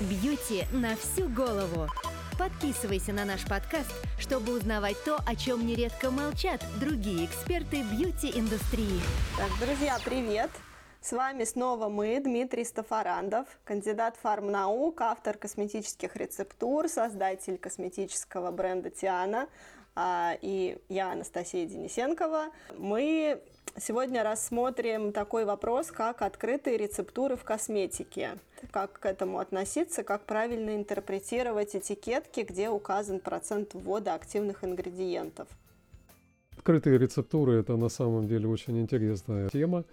Бьюти на всю голову. Подписывайся на наш подкаст, чтобы узнавать то, о чем нередко молчат другие эксперты бьюти-индустрии. Так, друзья, привет! С вами снова мы, Дмитрий Стафарандов, кандидат фармнаук, автор косметических рецептур, создатель косметического бренда Тиана, а, и я, Анастасия Денисенкова. Мы сегодня рассмотрим такой вопрос, как открытые рецептуры в косметике. Как к этому относиться, как правильно интерпретировать этикетки, где указан процент ввода активных ингредиентов. Открытые рецептуры – это на самом деле очень интересная тема.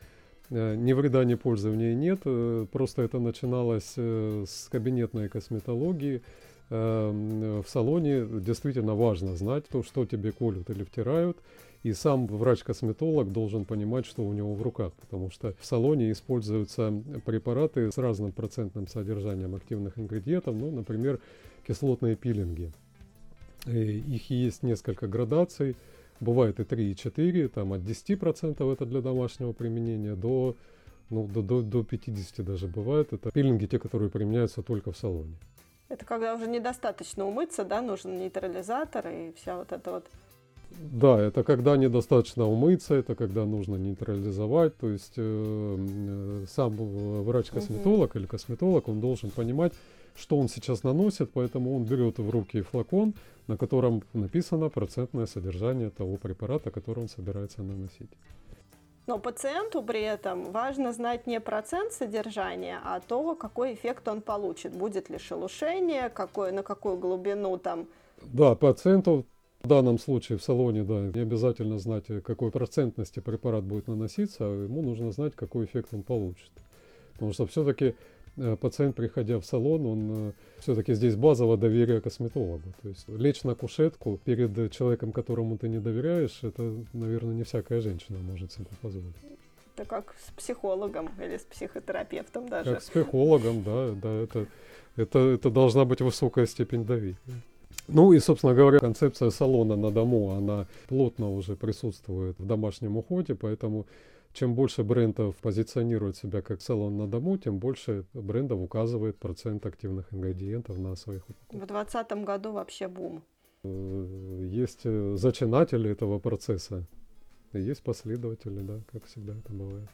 Э, ни вреда, ни пользы в ней нет. Э, просто это начиналось э, с кабинетной косметологии. В салоне действительно важно знать то, что тебе колют или втирают. И сам врач-косметолог должен понимать, что у него в руках, потому что в салоне используются препараты с разным процентным содержанием активных ингредиентов, ну, например, кислотные пилинги. Их есть несколько градаций – Бывает и 3, и 4, там от 10% это для домашнего применения до, ну, до, до, до 50 даже бывает. Это пилинги, те, которые применяются только в салоне. Это когда уже недостаточно умыться, да, нужен нейтрализатор и вся вот эта вот да, это когда недостаточно умыться, это когда нужно нейтрализовать. То есть э, э сам врач-косметолог угу. или косметолог, он должен понимать, что он сейчас наносит, поэтому он берет в руки флакон, на котором написано процентное содержание того препарата, который он собирается наносить. Но пациенту при этом важно знать не процент содержания, а то, какой эффект он получит. Будет ли шелушение, какой, на какую глубину там. Да, пациенту в данном случае в салоне, да, не обязательно знать, какой процентности препарат будет наноситься, а ему нужно знать, какой эффект он получит. Потому что все-таки Э, пациент, приходя в салон, он э, все-таки здесь базовое доверие косметологу. То есть лечь на кушетку перед человеком, которому ты не доверяешь, это, наверное, не всякая женщина может себе позволить. Это как с психологом или с психотерапевтом даже. Как с психологом, да, да, это, это, это должна быть высокая степень доверия. Ну и, собственно говоря, концепция салона на дому, она плотно уже присутствует в домашнем уходе, поэтому чем больше брендов позиционирует себя как салон на дому, тем больше брендов указывает процент активных ингредиентов на своих упаковках. В 2020 году вообще бум. Э, есть э, зачинатели этого процесса, есть последователи, да, как всегда это бывает.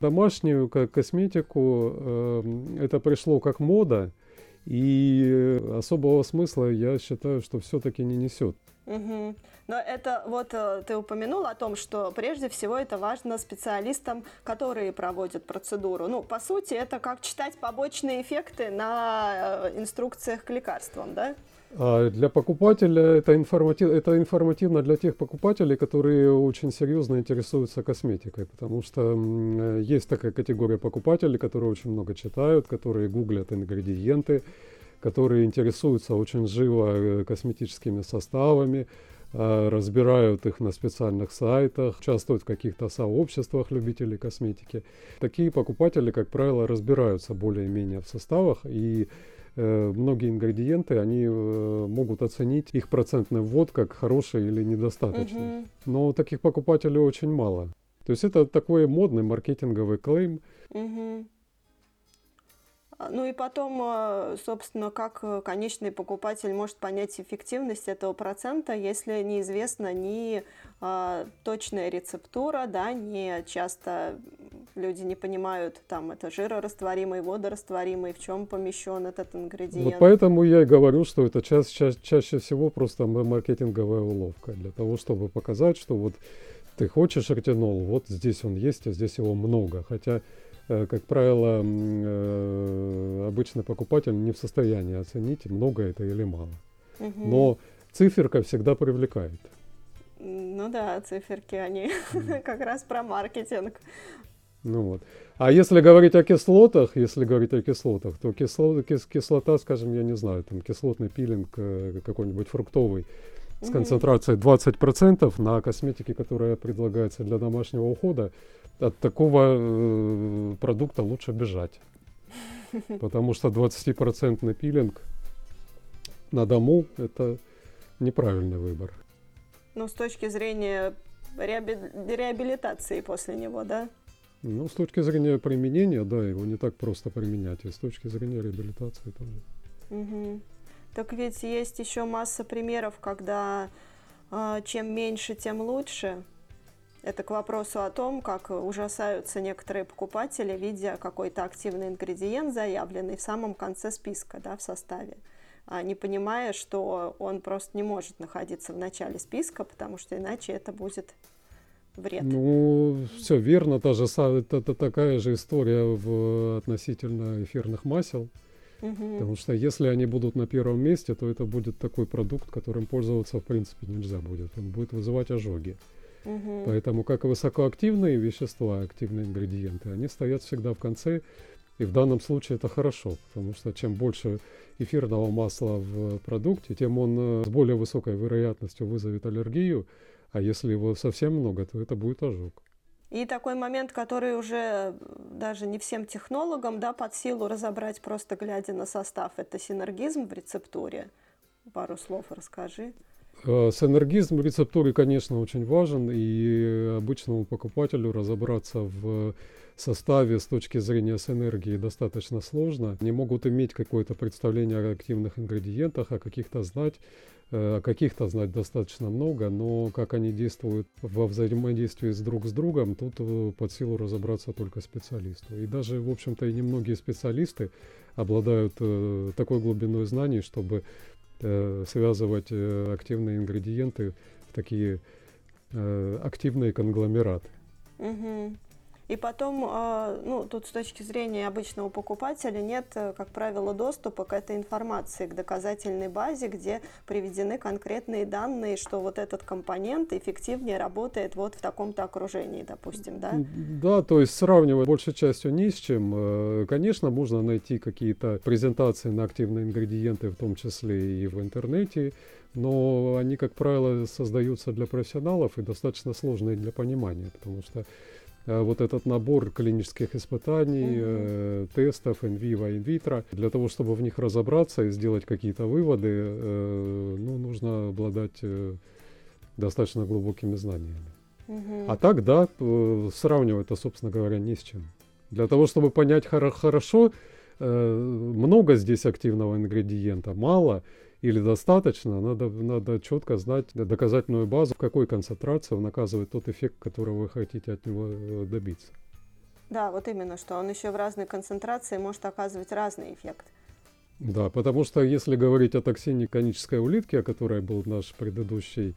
Домашнюю как косметику э, это пришло как мода, и особого смысла я считаю, что все-таки не несет. Угу. Но это вот э, ты упомянул о том, что прежде всего это важно специалистам, которые проводят процедуру. Ну, по сути, это как читать побочные эффекты на э, инструкциях к лекарствам, да? А для покупателя это, информатив, это информативно для тех покупателей, которые очень серьезно интересуются косметикой, потому что есть такая категория покупателей, которые очень много читают, которые гуглят ингредиенты, которые интересуются очень живо э, косметическими составами, э, разбирают их на специальных сайтах, участвуют в каких-то сообществах любителей косметики. Такие покупатели, как правило, разбираются более-менее в составах и э, многие ингредиенты, они могут оценить их процентный ввод как хороший или недостаточный. Uh-huh. Но таких покупателей очень мало. То есть это такой модный маркетинговый клейм. Uh-huh. А, ну и потом, а, собственно, как э, конечный покупатель может понять эффективность этого процента, если неизвестна ни а, точная рецептура, да, не часто люди не понимают, там, это жирорастворимый, водорастворимый, в чем помещен этот ингредиент. Вот поэтому я и говорю, что это ча- ча- чаще всего просто маркетинговая уловка для того, чтобы показать, что вот ты хочешь ретинол, вот здесь он есть, а здесь его много. Хотя как правило, э, обычный покупатель не в состоянии оценить, много это или мало. Угу. Но циферка всегда привлекает. Ну да, циферки, они mm. как раз про маркетинг. Ну вот. А если говорить о кислотах, если говорить о кислотах, то кислота, кис, кислота, скажем, я не знаю, там кислотный пилинг э, какой-нибудь фруктовый с концентрацией 20% на косметике, которая предлагается для домашнего ухода, от такого э, продукта лучше бежать. Потому что 20% пилинг на дому – это неправильный выбор. Ну, с точки зрения реабилитации после него, да? Ну, с точки зрения применения, да, его не так просто применять, и с точки зрения реабилитации тоже. Угу. Так ведь есть еще масса примеров, когда э, чем меньше, тем лучше. Это к вопросу о том, как ужасаются некоторые покупатели, видя какой-то активный ингредиент, заявленный в самом конце списка, да, в составе, а не понимая, что он просто не может находиться в начале списка, потому что иначе это будет вред. Ну, все верно, та же, это, это такая же история в, относительно эфирных масел. Угу. Потому что если они будут на первом месте, то это будет такой продукт, которым пользоваться в принципе нельзя будет. Он будет вызывать ожоги. Угу. Поэтому как и высокоактивные вещества, активные ингредиенты, они стоят всегда в конце. И в данном случае это хорошо, потому что чем больше эфирного масла в продукте, тем он э, с более высокой вероятностью вызовет аллергию, а если его совсем много, то это будет ожог. И такой момент, который уже даже не всем технологам да, под силу разобрать, просто глядя на состав, это синергизм в рецептуре. Пару слов расскажи. Э, синергизм рецептуры, конечно, очень важен, и обычному покупателю разобраться в составе с точки зрения синергии достаточно сложно. Они могут иметь какое-то представление о активных ингредиентах, о каких-то знать, каких-то знать достаточно много, но как они действуют во взаимодействии с друг с другом, тут э, под силу разобраться только специалисту. И даже, в общем-то, и немногие специалисты обладают э, такой глубиной знаний, чтобы э, связывать э, активные ингредиенты в такие э, активные конгломераты. Угу. И потом, а, ну, тут с точки зрения обычного покупателя нет, э, как правило, доступа к этой информации, к доказательной базе, где приведены конкретные данные, что вот этот компонент эффективнее работает вот в таком-то окружении, допустим, да? Да, то есть сравнивать большей частью ни с чем. Э, конечно, можно найти какие-то презентации на активные ингредиенты, в том числе и в интернете, но они, как правило, создаются для профессионалов и достаточно сложные для понимания, потому что вот этот набор клинических испытаний, mm-hmm. э, тестов инвиво, инвитро. Для того, чтобы в них разобраться и сделать какие-то выводы, э, ну, нужно обладать э, достаточно глубокими знаниями. Mm-hmm. А так, да, э, сравнивать-то, собственно говоря, не с чем. Для того, чтобы понять хор- хорошо, э, много здесь активного ингредиента, мало – или достаточно, надо, надо четко знать доказательную базу, в какой концентрации он оказывает тот эффект, которого вы хотите от него э, добиться. Да, вот именно, что он еще в разной концентрации может оказывать разный эффект. Да, потому что если говорить о токсине конической улитки, о которой был наш предыдущий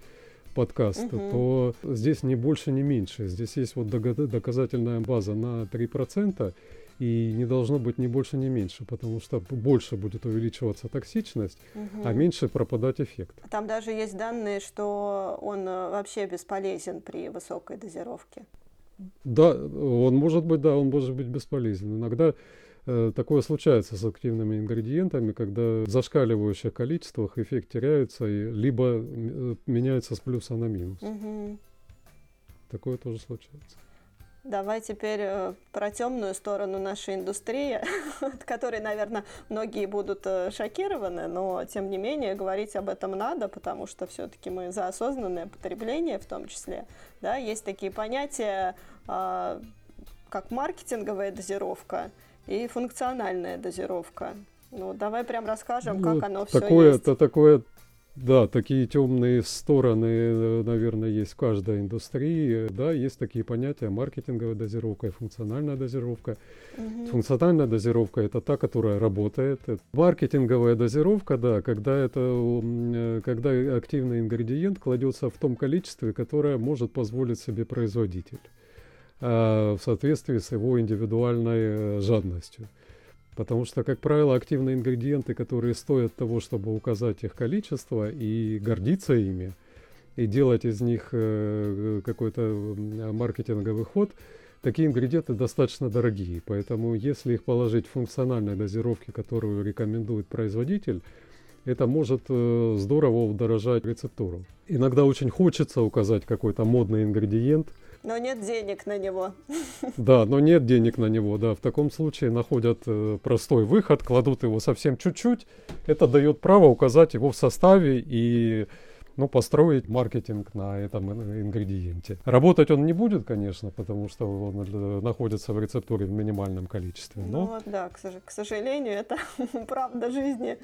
подкаст, угу. то здесь не больше, не меньше. Здесь есть вот доказательная база на 3%, и не должно быть ни больше, ни меньше, потому что больше будет увеличиваться токсичность, угу. а меньше пропадать эффект. Там даже есть данные, что он э, вообще бесполезен при высокой дозировке. Да, он может быть, да, он может быть бесполезен. Иногда э, такое случается с активными ингредиентами, когда в зашкаливающих количествах эффект теряется, и либо э, меняется с плюса на минус. Угу. Такое тоже случается. Давай теперь э, про темную сторону нашей индустрии, от которой, наверное, многие будут э, шокированы, но тем не менее говорить об этом надо, потому что все-таки мы за осознанное потребление в том числе. Да, есть такие понятия, э, как маркетинговая дозировка и функциональная дозировка. Ну, давай прям расскажем, ну, как оно такое, все есть. Это такое да, такие темные стороны, э, наверное, есть в каждой индустрии. Да, есть такие понятия маркетинговая дозировка и функциональная дозировка. Угу. Функциональная дозировка это та, которая работает. Маркетинговая дозировка, да, когда это э, когда активный ингредиент кладется в том количестве, которое может позволить себе производитель а, в соответствии с его индивидуальной э, жадностью. Потому что, как правило, активные ингредиенты, которые стоят того, чтобы указать их количество и гордиться ими, и делать из них э, какой-то маркетинговый ход, такие ингредиенты достаточно дорогие. Поэтому, если их положить в функциональной дозировке, которую рекомендует производитель, это может э, здорово удорожать рецептуру. Иногда очень хочется указать какой-то модный ингредиент – но нет денег на него. Да, но нет денег на него, да. В таком случае находят э, простой выход, кладут его совсем чуть-чуть. Это дает право указать его в составе и ну, построить маркетинг на этом ингредиенте. Работать он не будет, конечно, потому что он находится в рецептуре в минимальном количестве. Но... Ну вот, да, к сожалению, это правда жизни.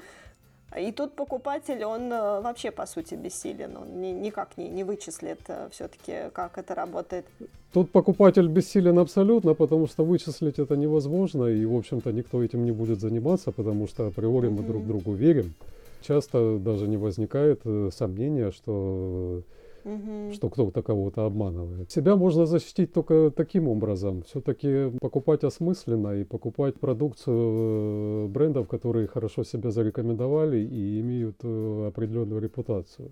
И тут покупатель, он э, вообще по сути бессилен, он ни, никак не, не вычислит э, все-таки, как это работает. Тут покупатель бессилен абсолютно, потому что вычислить это невозможно, и, в общем-то, никто этим не будет заниматься, потому что априори mm-hmm. мы друг другу верим. Часто даже не возникает э, сомнения, что угу. что кто-то кого-то обманывает. Себя можно защитить только таким образом. Все-таки покупать осмысленно и покупать продукцию э, брендов, которые хорошо себя зарекомендовали и имеют э, определенную репутацию.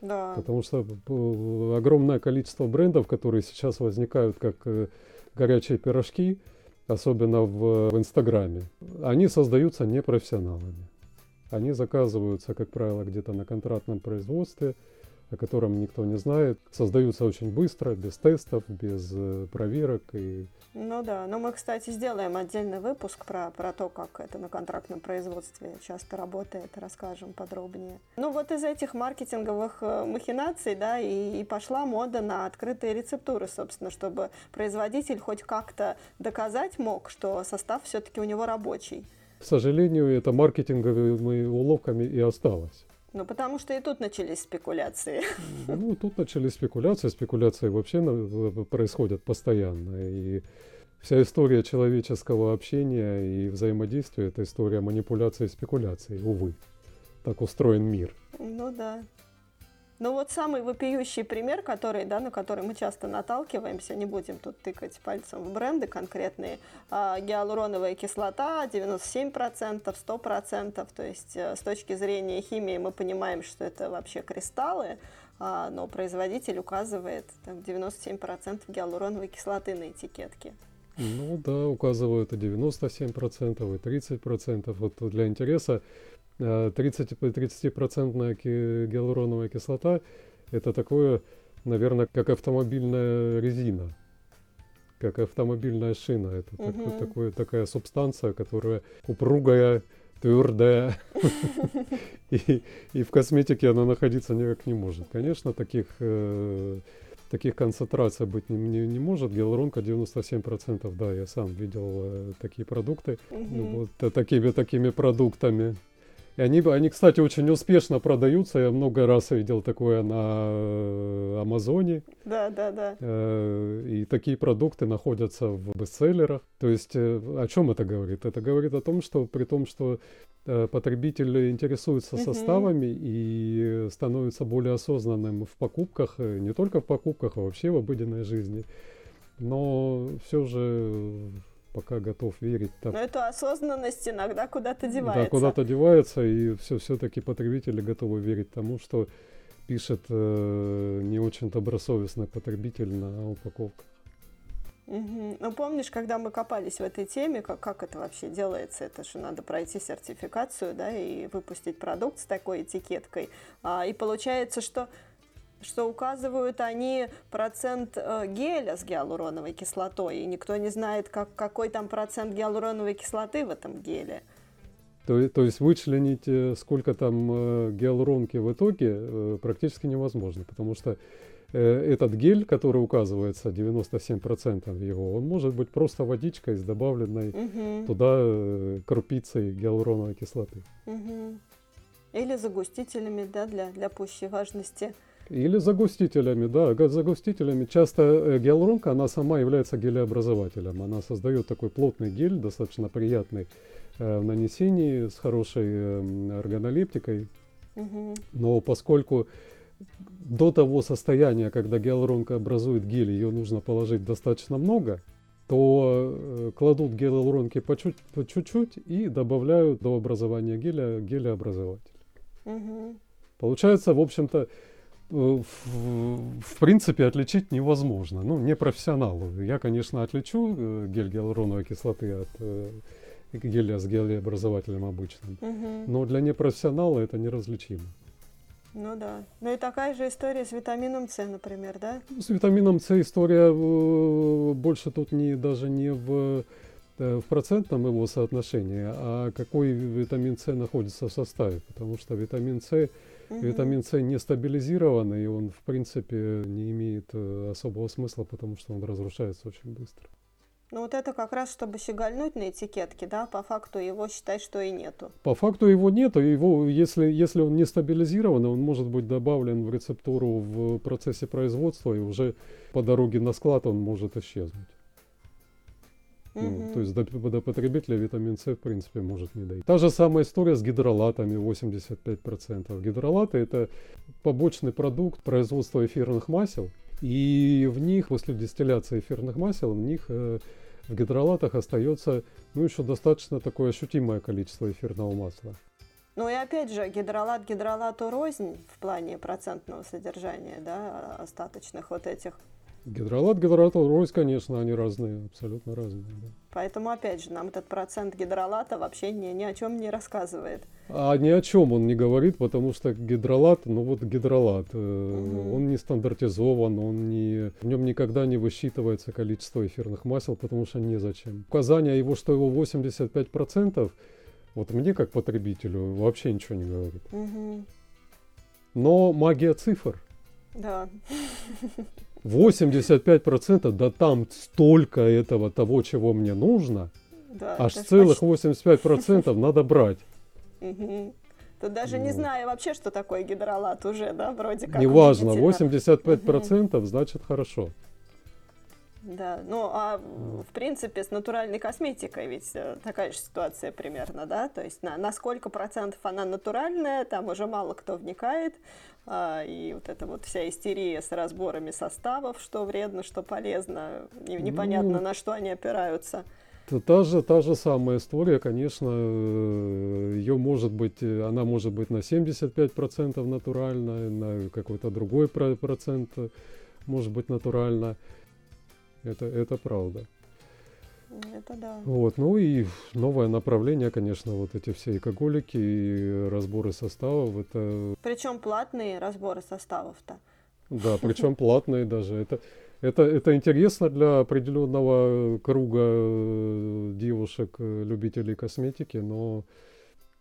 Да. Потому что э, огромное количество брендов, которые сейчас возникают как горячие пирожки, особенно в, в Инстаграме, они создаются непрофессионалами. Они заказываются, как правило, где-то на контрактном производстве – о котором никто не знает, создаются очень быстро, без тестов, без э, проверок. И... Ну да, но мы, кстати, сделаем отдельный выпуск про, про то, как это на контрактном производстве часто работает, расскажем подробнее. Ну вот из этих маркетинговых э, махинаций, да, и, и пошла мода на открытые рецептуры, собственно, чтобы производитель хоть как-то доказать мог, что состав все-таки у него рабочий. К сожалению, это маркетинговыми уловками и осталось. Ну, потому что и тут начались спекуляции. Ну, тут начались спекуляции. Спекуляции вообще происходят постоянно. И вся история человеческого общения и взаимодействия – это история манипуляции и спекуляции, увы. Так устроен мир. Ну да. Ну вот самый вопиющий пример, который, да, на который мы часто наталкиваемся, не будем тут тыкать пальцем в бренды конкретные, а, гиалуроновая кислота 97%, 100%, то есть э, с точки зрения химии мы понимаем, что это вообще кристаллы, а, но производитель указывает там, 97% гиалуроновой кислоты на этикетке. Ну да, указывают и 97%, и 30%. Вот для интереса 30, 30% гиалуроновая кислота – это такое, наверное, как автомобильная резина, как автомобильная шина. Это угу. так, такое, такая субстанция, которая упругая, твердая. и, и в косметике она находиться никак не может. Конечно, таких, э, таких концентраций быть не, не, не может. Гиалуронка 97%, да, я сам видел э, такие продукты. Угу. Вот э, такими, такими продуктами. И они, они, кстати, очень успешно продаются. Я много раз видел такое на э, Амазоне. Да, да, да. Э, и такие продукты находятся в бестселлерах. То есть э, о чем это говорит? Это говорит о том, что при том, что потребитель интересуется угу. составами и становится более осознанным в покупках, не только в покупках, а вообще в обыденной жизни. Но все же пока готов верить. Так. Но эту осознанность иногда куда-то девается. Да, куда-то девается, и все, все-таки потребители готовы верить тому, что пишет э, не очень добросовестный потребитель на упаковках. Угу. Ну, помнишь, когда мы копались в этой теме, как, как это вообще делается? Это же надо пройти сертификацию, да, и выпустить продукт с такой этикеткой. А, и получается, что что указывают они процент э, геля с гиалуроновой кислотой, и никто не знает, как, какой там процент гиалуроновой кислоты в этом геле. То, то есть вычленить, э, сколько там э, гиалуронки в итоге, практически невозможно, потому что этот гель, который указывается 97% его, он может быть просто водичкой с добавленной угу. туда крупицей гиалуроновой кислоты. Угу. Или загустителями, да, для, для пущей важности. Или загустителями, да, загустителями. Часто э, гиалуронка, она сама является гелеобразователем. Она создает такой плотный гель, достаточно приятный э, в нанесении, с хорошей э, органолептикой. Угу. Но поскольку до того состояния, когда гиалуронка образует гель, ее нужно положить достаточно много, то э, кладут гиалуронки по чуть-чуть и добавляют до образования геля гелеобразователь. Угу. Получается, в общем-то, в, принципе отличить невозможно. Ну, не профессионалу. Я, конечно, отличу э, гель гиалуроновой кислоты от э, геля с гелеобразователем обычным. Угу. Но для непрофессионала это неразличимо. Ну да. Ну и такая же история с витамином С, например, да? С витамином С история э, больше тут не даже не в в процентном его соотношении, а какой витамин С находится в составе, потому что витамин С Угу. Витамин С не стабилизированный, и он, в принципе, не имеет э, особого смысла, потому что он разрушается очень быстро. Ну вот это как раз, чтобы щегольнуть на этикетке, да, по факту его считай, что и нету. По факту его нету, его, если, если он не стабилизирован, он может быть добавлен в рецептуру в процессе производства, и уже по дороге на склад он может исчезнуть. Ну, то есть до, до потребителя витамин С, в принципе, может не дойти. Та же самая история с гидролатами, 85%. Гидролаты – это побочный продукт производства эфирных масел. И в них, после дистилляции эфирных масел, в них э, в гидролатах остается ну, еще достаточно такое ощутимое количество эфирного масла. Ну и опять же, гидролат гидролату рознь в плане процентного содержания, да, остаточных вот этих Гидролат, гидролат, конечно, они разные, абсолютно разные. Да. Поэтому, опять же, нам этот процент гидролата вообще ни, ни о чем не рассказывает. А ни о чем он не говорит, потому что гидролат, ну вот гидролат, угу. он не стандартизован, он не, в нем никогда не высчитывается количество эфирных масел, потому что незачем. Указание его, что его 85%, вот мне как потребителю вообще ничего не говорит. Угу. Но магия цифр. Да. 85%, да там столько этого того, чего мне нужно, да, аж целых почти... 85% надо брать. Угу. Тут даже ну. не знаю вообще, что такое гидролат уже, да, вроде как. Неважно, 85% угу. значит хорошо. Да, ну а в принципе с натуральной косметикой ведь э, такая же ситуация примерно, да, то есть на, на сколько процентов она натуральная, там уже мало кто вникает, и вот эта вот вся истерия с разборами составов, что вредно, что полезно, непонятно ну, на что они опираются. Та же, та же самая история, конечно, э, ее может быть, э, она может быть на 75% натуральная, на какой-то другой процент может быть натурально. Это, это правда. Это да. Вот, ну и новое направление, конечно, вот эти все алкоголики и разборы составов. Это... Причем платные разборы составов-то. Да, причем платные даже. Это, это, это интересно для определенного круга э, девушек, э, любителей косметики, но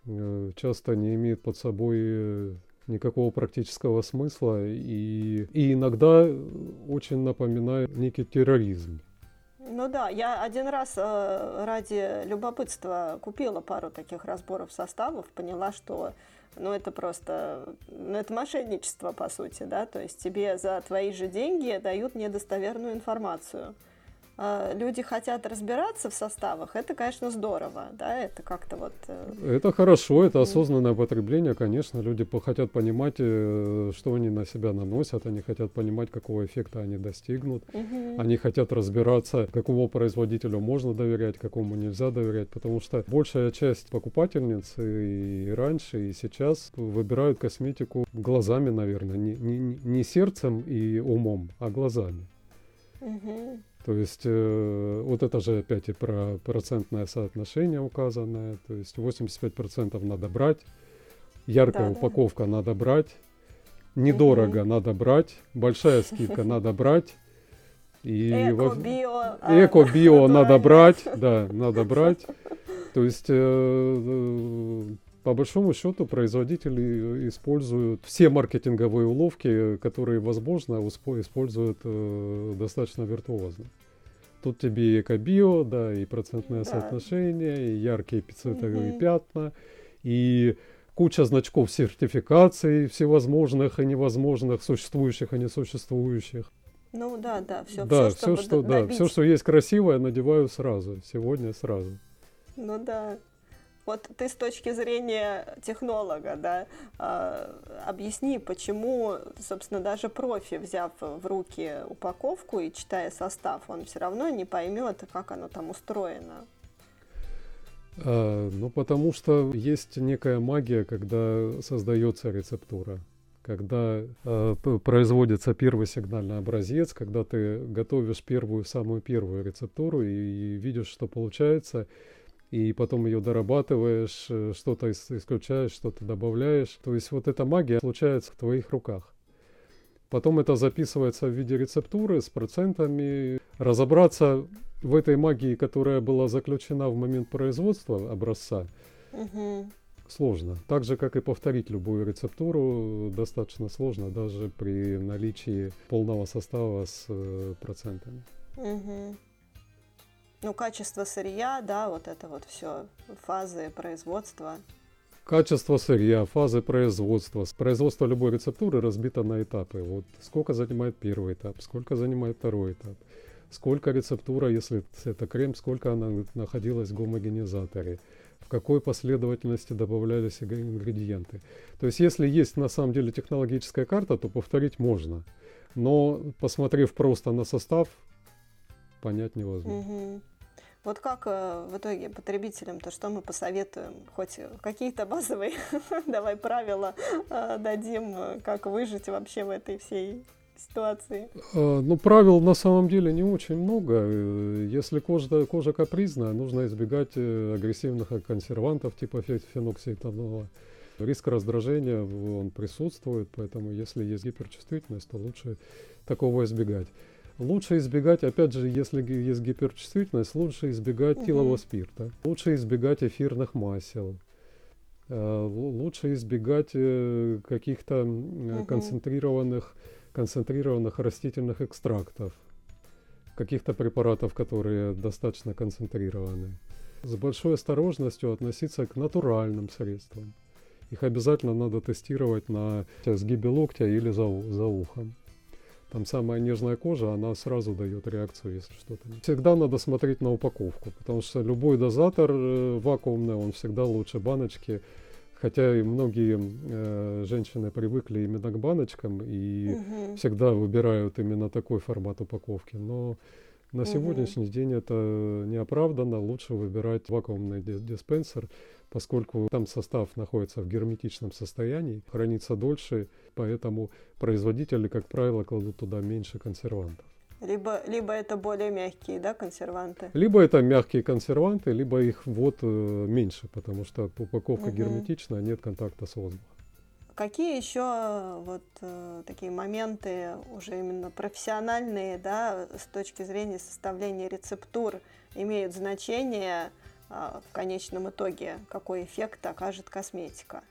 э, часто не имеет под собой никакого практического смысла и, и иногда очень напоминает некий терроризм. Ну да, я один раз э, ради любопытства купила пару таких разборов составов, поняла, что ну это просто, ну это мошенничество по сути, да, то есть тебе за твои же деньги дают недостоверную информацию. А, люди хотят разбираться в составах, это, конечно, здорово, да, это как-то вот... Э, это хорошо, это осознанное потребление, конечно, люди хотят понимать, э, что они на себя наносят, они хотят понимать, какого эффекта они достигнут, угу. они хотят разбираться, какому производителю можно доверять, какому нельзя доверять, потому что большая часть покупательниц и раньше, и сейчас выбирают косметику глазами, наверное, не, не, не сердцем и умом, а глазами. Угу. То есть э, вот это же опять и про процентное соотношение указанное. То есть 85% надо брать, яркая да, упаковка да. надо брать, недорого угу. надо брать, большая скидка надо брать. И эко-био. Эко-био надо брать, да, надо брать. То есть э, э, по большому счету производители используют все маркетинговые уловки, которые возможно используют э, достаточно виртуозно. Тут тебе и экобио, да, и процентное да. соотношение, и яркие цветовые угу. пятна, и куча значков сертификаций всевозможных и невозможных, существующих и несуществующих. Ну да, да, все, да, все, все что, да, все, что есть красивое, надеваю сразу, сегодня сразу. Ну да. Вот ты с точки зрения технолога, да, э, объясни, почему, собственно, даже профи, взяв в руки упаковку и читая состав, он все равно не поймет, как оно там устроено. А, ну, потому что есть некая магия, когда создается рецептура когда э, производится первый сигнальный образец, когда ты готовишь первую, самую первую рецептуру и, и видишь, что получается, и потом ее дорабатываешь, э, что-то исключаешь, что-то добавляешь. То есть вот эта магия случается в твоих руках. Потом это записывается в виде рецептуры с процентами. Разобраться в этой магии, которая была заключена в момент производства образца, Мгм. сложно. Так же, как и повторить любую рецептуру, достаточно сложно, даже при наличии полного состава с э, процентами. Мгм. Ну, качество сырья, да, вот это вот все, фазы производства. Качество сырья, фазы производства. Производство любой рецептуры разбито на этапы. Вот сколько занимает первый этап, сколько занимает второй этап, сколько рецептура, если это крем, сколько она находилась в гомогенизаторе, в какой последовательности добавлялись ингре- ингредиенты. То есть если есть на самом деле технологическая карта, то повторить можно. Но посмотрев просто на состав, понять невозможно. Мгм. Вот как э, в итоге потребителям-то, что мы посоветуем? Хоть какие-то базовые, давай правила э, дадим, э, как выжить вообще в этой всей ситуации. Ну, правил на самом деле не очень много. Если кожа, кожа капризная, нужно избегать агрессивных консервантов типа фе- феноксиэтанола. Риск раздражения он присутствует, поэтому если есть гиперчувствительность, то лучше такого избегать. Лучше избегать, опять же, если есть гиперчувствительность, лучше избегать тилового спирта. Лучше избегать эфирных масел. Э, Лучше избегать э, каких-то Мгм. концентрированных концентрированных растительных экстрактов, каких-то препаратов, которые достаточно концентрированы. С большой осторожностью относиться к натуральным средствам. Их обязательно надо тестировать на сгибе локтя или за, за ухом. Там самая нежная кожа, она сразу дает реакцию, если что-то. Всегда надо смотреть на упаковку, потому что любой дозатор э, вакуумный, он всегда лучше баночки. Хотя и многие э, женщины привыкли именно к баночкам и Мгм. всегда выбирают именно такой формат упаковки. Но на Мгм. сегодняшний день это неоправданно. Лучше выбирать вакуумный дис- диспенсер, поскольку там состав находится в герметичном состоянии, хранится дольше, поэтому производители, как правило, кладут туда меньше консервантов. Либо, либо это более мягкие, да, консерванты. Либо это мягкие консерванты, либо их ввод э, меньше, потому что упаковка Мгм. герметичная, нет контакта с воздухом. Какие еще э, вот э, такие моменты уже именно профессиональные, да, с точки зрения составления рецептур имеют значение а, в конечном итоге, какой эффект окажет косметика?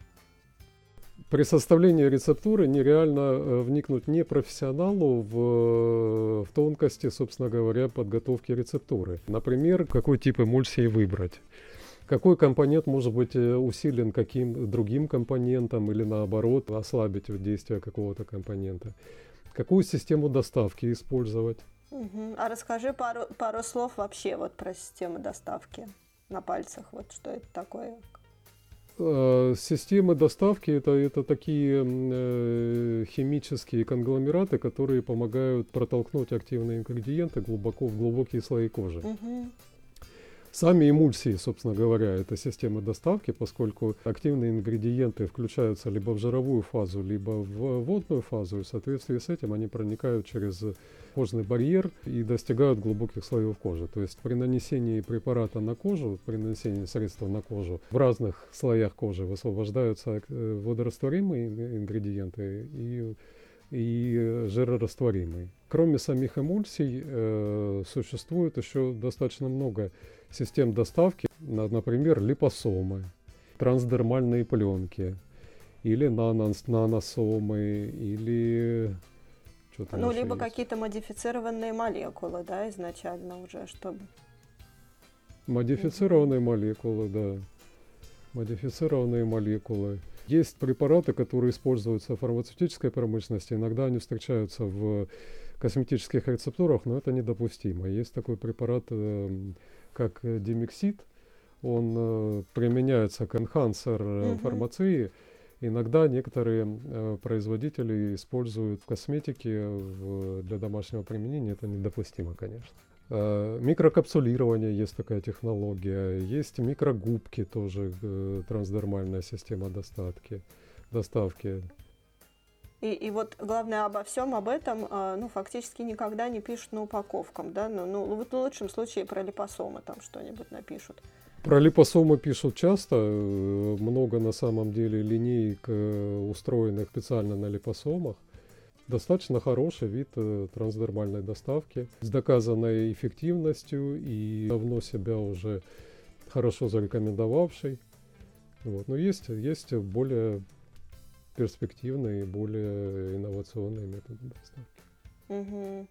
При составлении рецептуры нереально э, вникнуть не профессионалу в, э, в тонкости, собственно говоря, подготовки рецептуры. Например, какой тип эмульсии выбрать. Какой компонент может быть э, усилен каким другим компонентом или наоборот ослабить действие какого-то компонента. Какую систему доставки использовать. Мгм. А расскажи пару, пару слов вообще вот про систему доставки на пальцах. Вот что это такое? Э, Системы доставки это, это такие э, химические конгломераты, которые помогают протолкнуть активные ингредиенты глубоко в глубокие слои кожи. Мгм. Сами эмульсии, собственно говоря, это системы доставки, поскольку активные ингредиенты включаются либо в жировую фазу, либо в водную фазу, и в соответствии с этим они проникают через кожный барьер и достигают глубоких слоев кожи. То есть при нанесении препарата на кожу, при нанесении средства на кожу, в разных слоях кожи высвобождаются э, водорастворимые ин- ингредиенты и и жирорастворимые. Кроме самих эмульсий э, существует еще достаточно много систем доставки, на- например, липосомы, трансдермальные пленки, или нанос, наносомы, или Ну, либо какие-то модифицированные молекулы, да, изначально уже, чтобы... Модифицированные молекулы, да. Модифицированные молекулы. Есть препараты, которые используются в фармацевтической промышленности. Иногда они встречаются в косметических рецептурах, но это недопустимо. Есть такой препарат, эм, как э, димексид. Он э, применяется как энхансер э, Мгм. фармации. Иногда некоторые э, производители используют в косметике в- для домашнего применения. Это недопустимо, конечно. Э, Микрокапсулирование есть такая технология. Есть микрогубки тоже, э, трансдермальная система доставки. доставки. И, и вот главное обо всем об этом, а, ну, фактически никогда не пишут на упаковках, да, ну, ну, в лучшем случае про липосомы там что-нибудь напишут. Про липосомы пишут часто. э, Много на самом деле линеек, э, устроенных специально на липосомах. Достаточно хороший вид э, трансдермальной доставки с доказанной эффективностью и давно себя уже хорошо зарекомендовавший. Вот. Но есть, есть более перспективные, более инновационные методы доставки. Угу.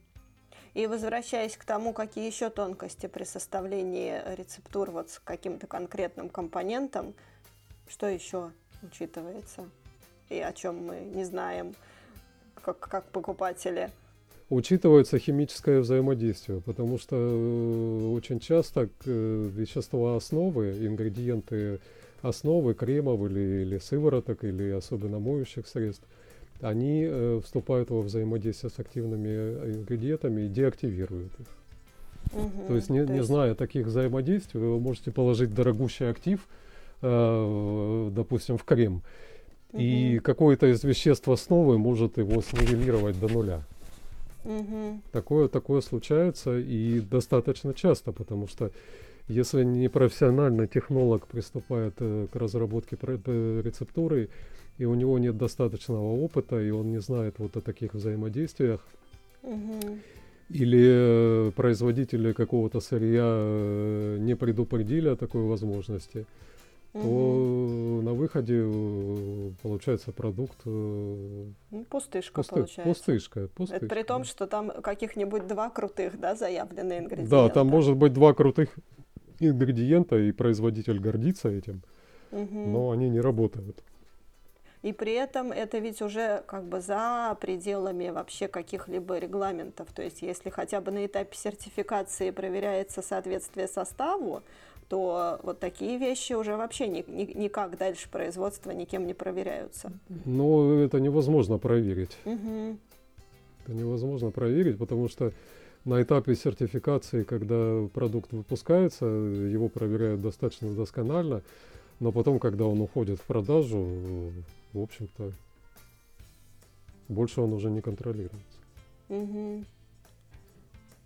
И возвращаясь к тому, какие еще тонкости при составлении рецептур вот с каким-то конкретным компонентом, что еще учитывается и о чем мы не знаем, как, как покупатели? Учитывается химическое взаимодействие, потому что э, очень часто э, вещества основы, ингредиенты основы кремов или, или сывороток, или особенно моющих средств, они э, вступают во взаимодействие с активными ингредиентами и деактивируют их. Угу, то есть, не, то есть... не зная таких взаимодействий, вы можете положить дорогущий актив, э, допустим, в крем, угу. и какое-то из веществ основы может его снивелировать до нуля. Угу. Такое, такое случается и достаточно часто, потому что если не профессиональный технолог приступает э, к разработке рецептуры, и у него нет достаточного опыта, и он не знает вот о таких взаимодействиях, угу. или э, производители какого-то сырья э, не предупредили о такой возможности, угу. То на выходе э, получается продукт ну, пустышка пусты, получается. Пустышка, пустышка. Это при том, что там каких-нибудь два крутых, да, заявленные ингредиенты. Да, там может быть два крутых ингредиента, и производитель гордится этим, угу. но они не работают. И при этом это ведь уже как бы за пределами вообще каких-либо регламентов. То есть если хотя бы на этапе сертификации проверяется соответствие составу, то вот такие вещи уже вообще ни, ни, никак дальше производства никем не проверяются. Ну, это невозможно проверить. Угу. Это невозможно проверить, потому что на этапе сертификации, когда продукт выпускается, его проверяют достаточно досконально, но потом, когда он уходит в продажу, в общем-то, больше он уже не контролируется. Угу.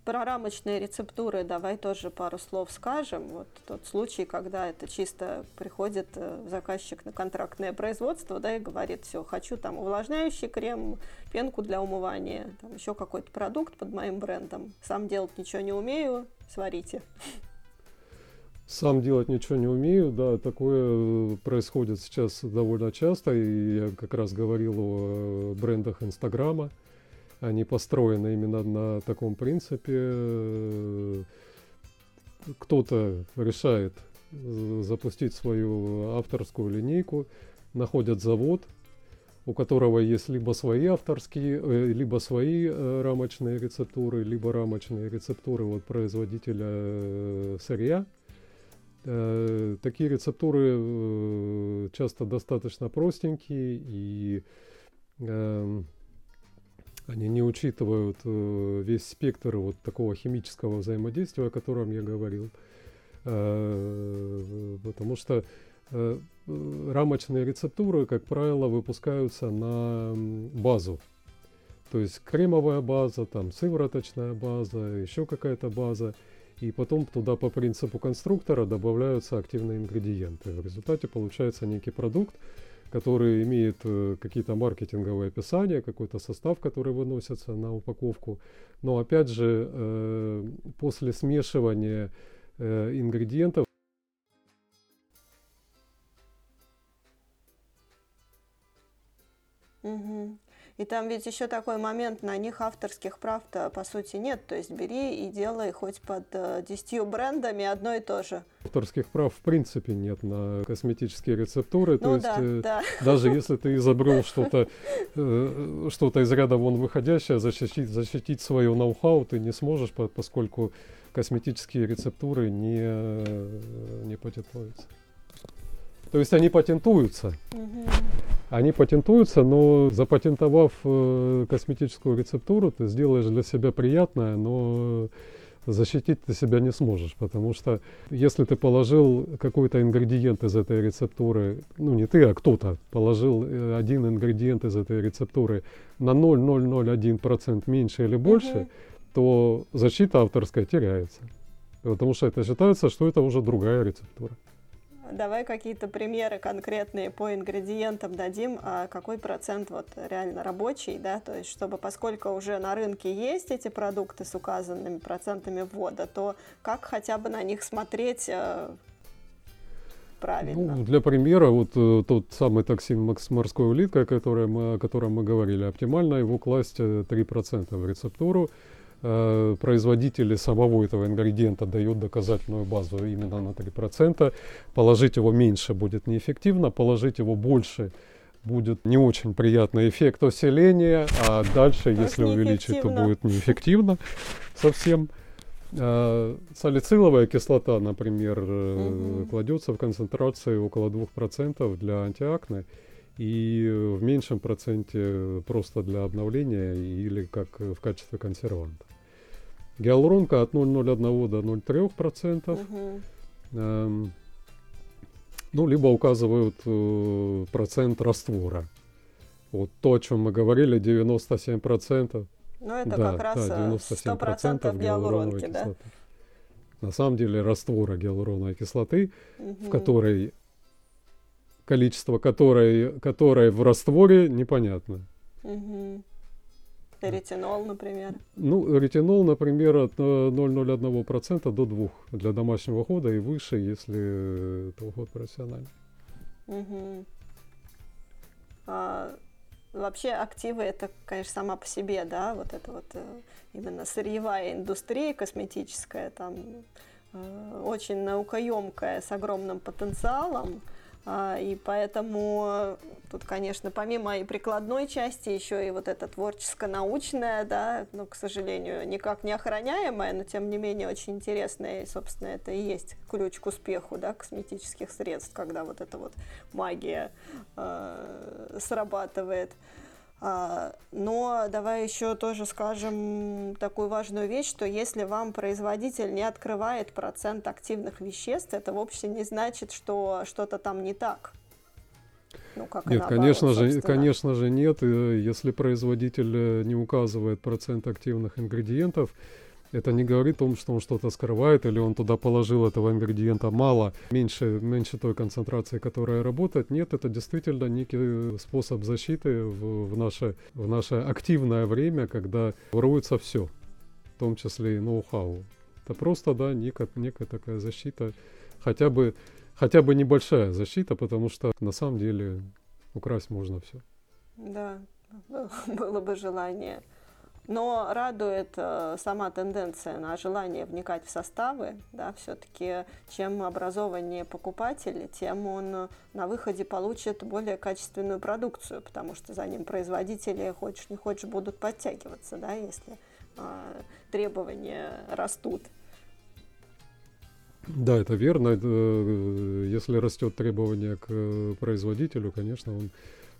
Про рамочные рецептуры давай тоже пару слов скажем. Вот тот случай, когда это чисто приходит э, заказчик на контрактное производство, да, и говорит, все, хочу там увлажняющий крем, пенку для умывания, там еще какой-то продукт под моим брендом. Сам делать ничего не умею, сварите. Сам делать ничего не умею, да, такое э, происходит сейчас довольно часто, и я как раз говорил о э, брендах Инстаграма. Они построены именно на таком принципе. Кто-то решает э, запустить свою авторскую линейку, находят завод, у которого есть либо свои авторские, либо свои рамочные рецептуры, либо рамочные рецептуры от производителя сырья – Э, такие рецептуры э, часто достаточно простенькие и э, они не учитывают э, весь спектр вот такого химического взаимодействия, о котором я говорил. Э, потому что э, рамочные рецептуры, как правило, выпускаются на базу. То есть кремовая база, там сывороточная база, еще какая-то база и потом туда по принципу конструктора добавляются активные ингредиенты. В результате получается некий продукт, который имеет э, какие-то маркетинговые описания, какой-то состав, который выносится на упаковку. Но опять же, э, после смешивания э, ингредиентов Угу. И там ведь еще такой момент, на них авторских прав-то по сути нет. То есть бери и делай хоть под э, 10 брендами одно и то же. Авторских прав в принципе нет на косметические рецептуры. Ну, то да, есть э, да. даже если ты изобрел что-то э, что-то из ряда вон выходящее, защитить, защитить свое ноу-хау ты не сможешь, по, поскольку косметические рецептуры не, не патентуются. То есть они патентуются. Угу. Они патентуются, но запатентовав э, косметическую рецептуру, ты сделаешь для себя приятное, но защитить ты себя не сможешь, потому что если ты положил какой-то ингредиент из этой рецептуры, ну не ты, а кто-то положил э, один ингредиент из этой рецептуры на 0,001% меньше или больше, угу. то защита авторская теряется. Потому что это считается, что это уже другая рецептура. Давай какие-то примеры конкретные по ингредиентам дадим, а какой процент вот реально рабочий, да, то есть чтобы, поскольку уже на рынке есть эти продукты с указанными процентами ввода, то как хотя бы на них смотреть э, правильно? Ну, для примера, вот э, тот самый токсин морской улиткой, который мы, о котором мы говорили, оптимально его класть 3% э, в рецептуру, Э, производители самого этого ингредиента дают доказательную базу именно на 3%. Положить его меньше будет неэффективно, положить его больше будет не очень приятный эффект усиления, а дальше, так если увеличить, то будет неэффективно совсем. А, салициловая кислота, например, угу. кладется в концентрации около 2% для антиакне и в меньшем проценте просто для обновления или как в качестве консерванта. Гиалуронка от 0,01 до 0,3%. Угу. Эм, ну, либо указывают э, процент раствора. Вот то, о чем мы говорили, 97%. Ну, это да, как раз да, 97% э, гиалуроновой да? кислоты. На самом деле раствора гиалуроновой кислоты, угу. в которой количество которой, которой в растворе непонятно. Угу. Ретинол, например? Ну, ретинол, например, от 0,01% э, до 2% для домашнего хода и выше, если это уход профессиональный. Угу. А, вообще активы это, конечно, сама по себе, да, вот это вот э, именно сырьевая индустрия косметическая, там э, очень наукоемкая, с огромным потенциалом. А, и поэтому тут, конечно, помимо и прикладной части, еще и вот эта творческо-научная, да, ну, к сожалению, никак не охраняемая, но тем не менее очень интересная, и, собственно, это и есть ключ к успеху, да, косметических средств, когда вот эта вот магия э, срабатывает. А, но давай еще тоже скажем такую важную вещь, что если вам производитель не открывает процент активных веществ, это вовсе не значит, что что-то там не так. Ну, как нет, наоборот, конечно же, конечно же нет. Если производитель э, не указывает процент активных ингредиентов, это не говорит о том, что он что-то скрывает или он туда положил этого ингредиента мало, меньше, меньше той концентрации, которая работает. Нет, это действительно некий способ защиты в, в, наше, в наше активное время, когда воруется все, в том числе и ноу-хау. Это просто, да, некая, некая такая защита, хотя бы, хотя бы небольшая защита, потому что на самом деле украсть можно все. Да, было бы желание. Но радует э, сама тенденция на желание вникать в составы. Да, все-таки чем образованнее покупатель, тем он на выходе получит более качественную продукцию, потому что за ним производители, хочешь не хочешь, будут подтягиваться, да, если э, требования растут. Да, это верно. Э, если растет требование к э, производителю, конечно, он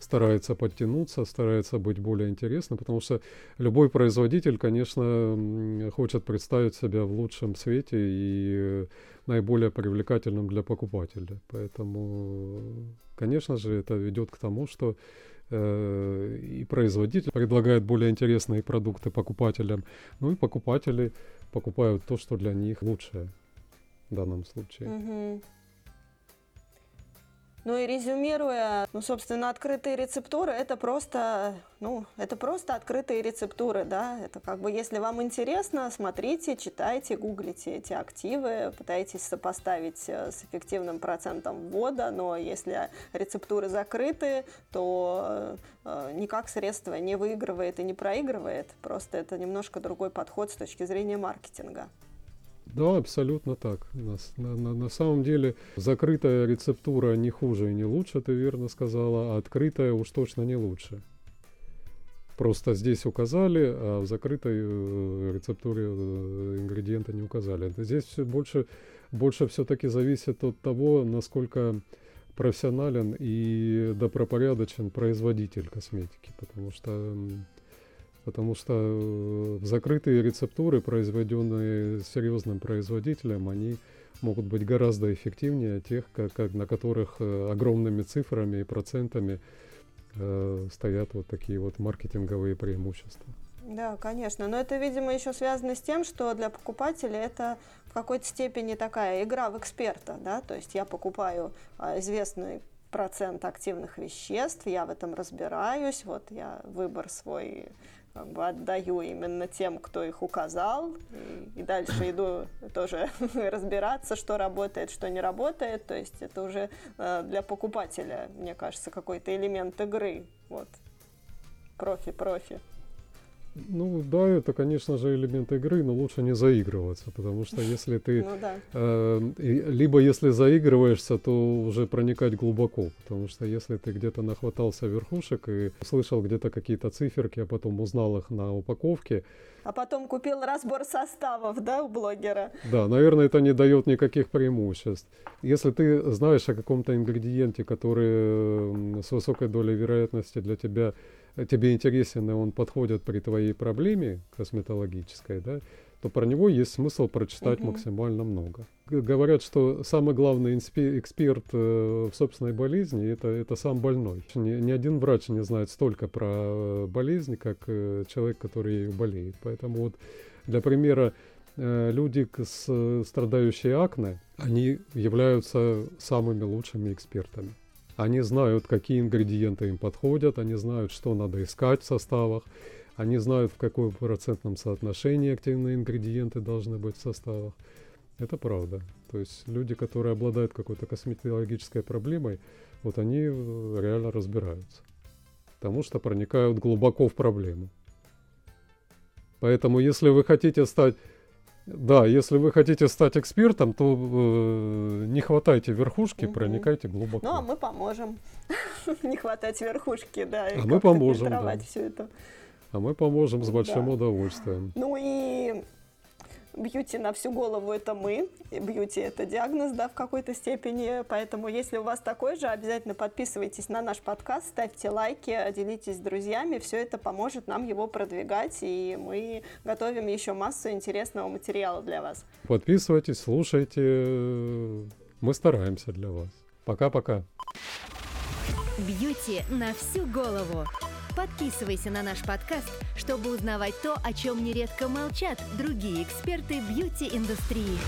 старается подтянуться, старается быть более интересным, потому что любой производитель, конечно, хочет представить себя в лучшем свете и наиболее привлекательным для покупателя. Поэтому, конечно же, это ведет к тому, что э, и производитель предлагает более интересные продукты покупателям, ну и покупатели покупают то, что для них лучшее в данном случае. Mm-hmm. Ну и резюмируя, ну, собственно, открытые рецептуры это просто, ну, это просто открытые рецептуры, да. Это как бы, если вам интересно, смотрите, читайте, гуглите эти активы, пытайтесь сопоставить э, с эффективным процентом ввода, но если рецептуры закрыты, то э, никак средство не выигрывает и не проигрывает. Просто это немножко другой подход с точки зрения маркетинга. Да, абсолютно так. На, на, на самом деле закрытая рецептура не хуже и не лучше, ты верно сказала, а открытая уж точно не лучше. Просто здесь указали, а в закрытой э, рецептуре э, ингредиенты не указали. Здесь все больше, больше все-таки зависит от того, насколько профессионален и добропорядочен производитель косметики, потому что потому что э, закрытые рецептуры, произведенные серьезным производителем, они могут быть гораздо эффективнее тех, как, как, на которых э, огромными цифрами и процентами э, стоят вот такие вот маркетинговые преимущества. Да, конечно. Но это, видимо, еще связано с тем, что для покупателя это в какой-то степени такая игра в эксперта, да, то есть я покупаю а, известный процент активных веществ, я в этом разбираюсь, вот я выбор свой как бы отдаю именно тем, кто их указал, и, и дальше иду тоже разбираться, что работает, что не работает, то есть это уже э, для покупателя, мне кажется, какой-то элемент игры, вот, профи-профи. Ну да, это, конечно же, элемент игры, но лучше не заигрываться, потому что если ты... Ну да. Э, либо если заигрываешься, то уже проникать глубоко, потому что если ты где-то нахватался верхушек и слышал где-то какие-то циферки, а потом узнал их на упаковке... А потом купил разбор составов, да, у блогера? Да, наверное, это не дает никаких преимуществ. Если ты знаешь о каком-то ингредиенте, который с высокой долей вероятности для тебя тебе интересен, и он подходит при твоей проблеме косметологической, да, то про него есть смысл прочитать угу. максимально много. Говорят, что самый главный эксперт э, в собственной болезни это, это сам больной. Ни, ни один врач не знает столько про э, болезнь, как э, человек, который ею болеет. Поэтому вот для примера, люди, с, страдающие акне, они являются самыми лучшими экспертами. Они знают, какие ингредиенты им подходят, они знают, что надо искать в составах, они знают, в каком процентном соотношении активные ингредиенты должны быть в составах. Это правда. То есть люди, которые обладают какой-то косметологической проблемой, вот они э, реально разбираются. Потому что проникают глубоко в проблему. Поэтому, если вы хотите стать да, если вы хотите стать экспертом, то э, не хватайте верхушки, угу. проникайте глубоко. Ну, а мы поможем. не хватать верхушки, да. А мы поможем, да. все это. А мы поможем с большим да. удовольствием. Ну и Бьюти на всю голову это мы, бьюти это диагноз, да, в какой-то степени, поэтому если у вас такой же, обязательно подписывайтесь на наш подкаст, ставьте лайки, делитесь с друзьями, все это поможет нам его продвигать, и мы готовим еще массу интересного материала для вас. Подписывайтесь, слушайте, мы стараемся для вас. Пока-пока. Бьюти на всю голову. Подписывайся на наш подкаст, чтобы узнавать то, о чем нередко молчат другие эксперты бьюти-индустрии.